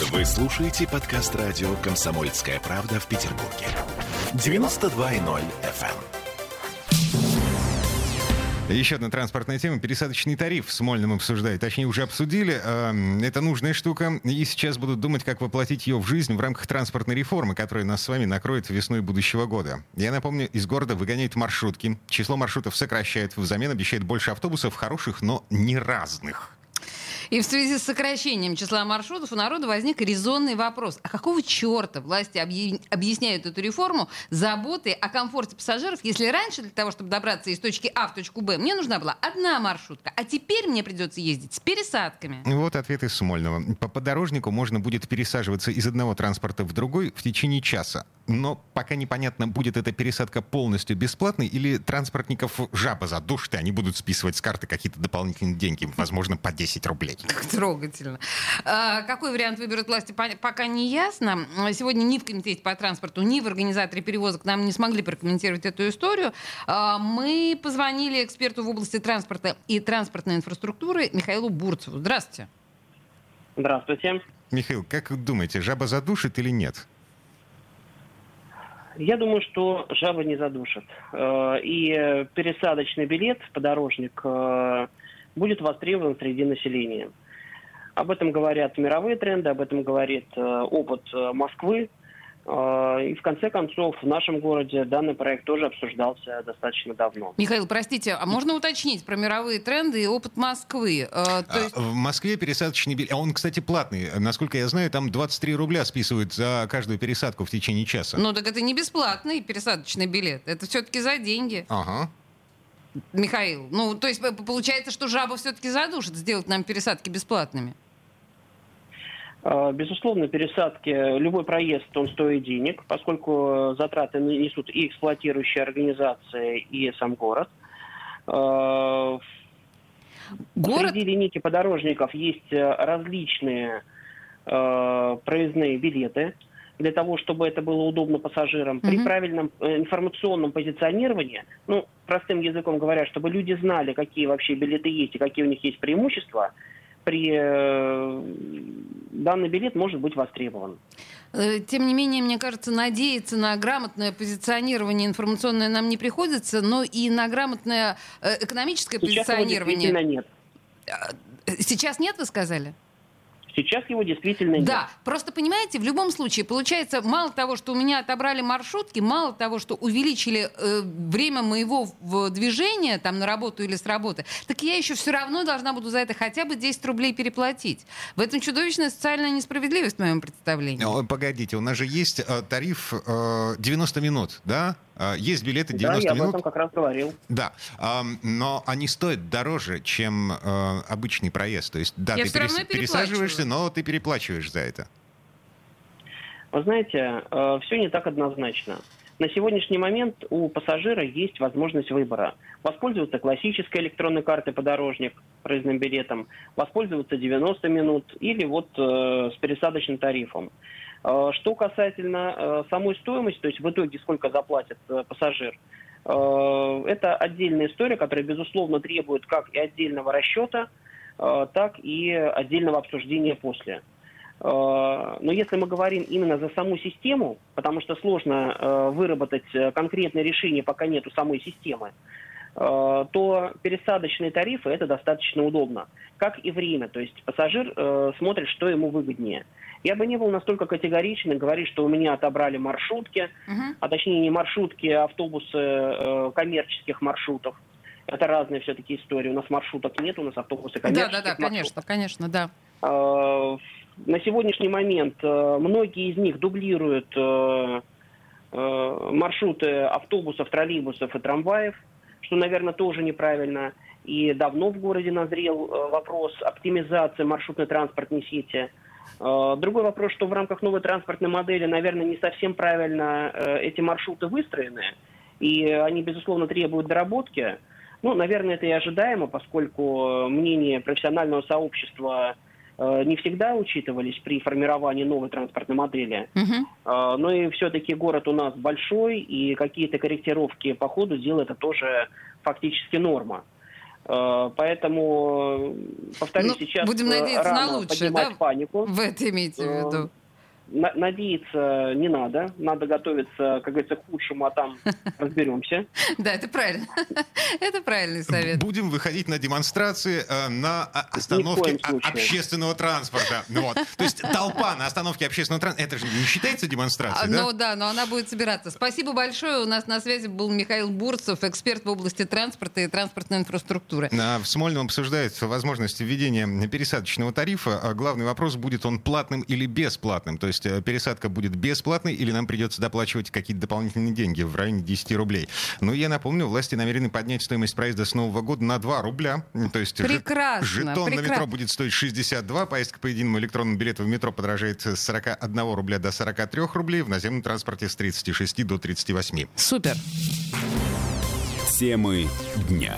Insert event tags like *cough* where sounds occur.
Вы слушаете подкаст радио «Комсомольская правда» в Петербурге. 92.0 FM. Еще одна транспортная тема. Пересадочный тариф в Смольном обсуждают. Точнее, уже обсудили. Эм, это нужная штука. И сейчас будут думать, как воплотить ее в жизнь в рамках транспортной реформы, которая нас с вами накроет весной будущего года. Я напомню, из города выгоняют маршрутки. Число маршрутов сокращают. Взамен обещают больше автобусов, хороших, но не разных. И в связи с сокращением числа маршрутов у народа возник резонный вопрос. А какого черта власти объясняют эту реформу заботой о комфорте пассажиров, если раньше для того, чтобы добраться из точки А в точку Б, мне нужна была одна маршрутка, а теперь мне придется ездить с пересадками? Вот ответ из Смольного. По подорожнику можно будет пересаживаться из одного транспорта в другой в течение часа. Но пока непонятно, будет эта пересадка полностью бесплатной или транспортников жаба задушит, и они будут списывать с карты какие-то дополнительные деньги, возможно, по 10 рублей. Как трогательно. А, какой вариант выберут власти, пока не ясно. Сегодня ни в Комитете по транспорту, ни в организаторе перевозок нам не смогли прокомментировать эту историю. А, мы позвонили эксперту в области транспорта и транспортной инфраструктуры Михаилу Бурцеву. Здравствуйте. Здравствуйте. Михаил, как вы думаете, жаба задушит или нет? Я думаю, что жаба не задушит. Э, и пересадочный билет, подорожник, э, будет востребован среди населения. Об этом говорят мировые тренды, об этом говорит э, опыт Москвы. А, и в конце концов в нашем городе данный проект тоже обсуждался достаточно давно. Михаил, простите, а можно уточнить про мировые тренды и опыт Москвы? А, то есть... В Москве пересадочный билет, а он, кстати, платный. Насколько я знаю, там 23 рубля списывают за каждую пересадку в течение часа. Ну так это не бесплатный пересадочный билет, это все-таки за деньги. Ага. Михаил, ну то есть получается, что жаба все-таки задушит сделать нам пересадки бесплатными? А, безусловно, пересадки, любой проезд, он стоит денег, поскольку затраты несут и эксплуатирующие организации, и сам город. А, город... Среди линейки подорожников есть различные а, проездные билеты для того, чтобы это было удобно пассажирам. При mm правильном э, информационном позиционировании, ну, простым языком говоря, чтобы люди знали, какие вообще билеты есть и какие у них есть преимущества – при э, данный билет может быть востребован. Э, тем не менее, мне кажется, надеяться на грамотное позиционирование информационное нам не приходится, но и на грамотное экономическое Сейчас позиционирование. Его нет. Сейчас нет, вы сказали? Сейчас его действительно нет. Да, просто понимаете, в любом случае, получается, мало того, что у меня отобрали маршрутки, мало того, что увеличили э, время моего в движения там на работу или с работы, так я еще все равно должна буду за это хотя бы 10 рублей переплатить. В этом чудовищная социальная несправедливость в моем представлении. О, погодите, у нас же есть э, тариф э, 90 минут, да? А, есть билеты 90 да, я минут. об этом как раз говорил. Да, но они стоят дороже, чем э, обычный проезд. То есть, да, я ты перес... пересаживаешься, но ты переплачиваешь за это. Вы знаете, э, все не так однозначно. На сегодняшний момент у пассажира есть возможность выбора. Воспользоваться классической электронной картой подорожник проездным билетом, воспользоваться 90 минут или вот э, с пересадочным тарифом. Э, что касательно э, самой стоимости, то есть в итоге сколько заплатит э, пассажир, это отдельная история, которая, безусловно, требует как и отдельного расчета, так и отдельного обсуждения после. Но если мы говорим именно за саму систему, потому что сложно выработать конкретное решение, пока нету самой системы, то пересадочные тарифы это достаточно удобно, как и время. То есть пассажир смотрит, что ему выгоднее. Я бы не был настолько категоричен и говорить, что у меня отобрали маршрутки, uh-huh. а точнее не маршрутки, а автобусы э, коммерческих маршрутов. Это разные все-таки истории. У нас маршруток нет, у нас автобусы коммерческих Да, да, да, конечно, конечно, да. Э, на сегодняшний момент э, многие из них дублируют э, э, маршруты автобусов, троллейбусов и трамваев, что, наверное, тоже неправильно. И давно в городе назрел э, вопрос оптимизации маршрутной транспортной сети – другой вопрос, что в рамках новой транспортной модели, наверное, не совсем правильно э, эти маршруты выстроены, и они, безусловно, требуют доработки. Ну, наверное, это и ожидаемо, поскольку мнения профессионального сообщества э, не всегда учитывались при формировании новой транспортной модели. Uh-huh. Но и все-таки город у нас большой, и какие-то корректировки по ходу дела это тоже фактически норма. Э, поэтому, повторюсь, Ну, сейчас будем э, надеяться на рано лучшее, поднимать да? панику. В это имейте в Э, виду. На- Надеяться не надо. Надо готовиться, как говорится, к худшему, а там *laughs* разберемся. Да, это правильно. *laughs* Это правильный совет. Будем выходить на демонстрации э, на а, остановке а- общественного транспорта. Ну Вот. То есть толпа на остановке общественного транспорта, это же не считается демонстрацией, да? Ну да, но она будет собираться. Спасибо большое. У нас на связи был Михаил Бурцев, эксперт в области транспорта и транспортной инфраструктуры. На- В Смольном обсуждается возможность введения пересадочного тарифа. А Главный вопрос, будет он платным или бесплатным. То есть э, пересадка будет бесплатной или нам придется доплачивать какие-то дополнительные деньги в районе 10 рублей. Ну, я напомню, власти намерены поднять стоимость проезда с Нового года на 2 рубля. То есть Прекрасно, жетон на прекра- метро будет стоить 62, поездка по единому электронному билету в метро подорожает с 41 рубля до 43 рублей, в наземном транспорте с 36 до 38. Супер. Темы дня.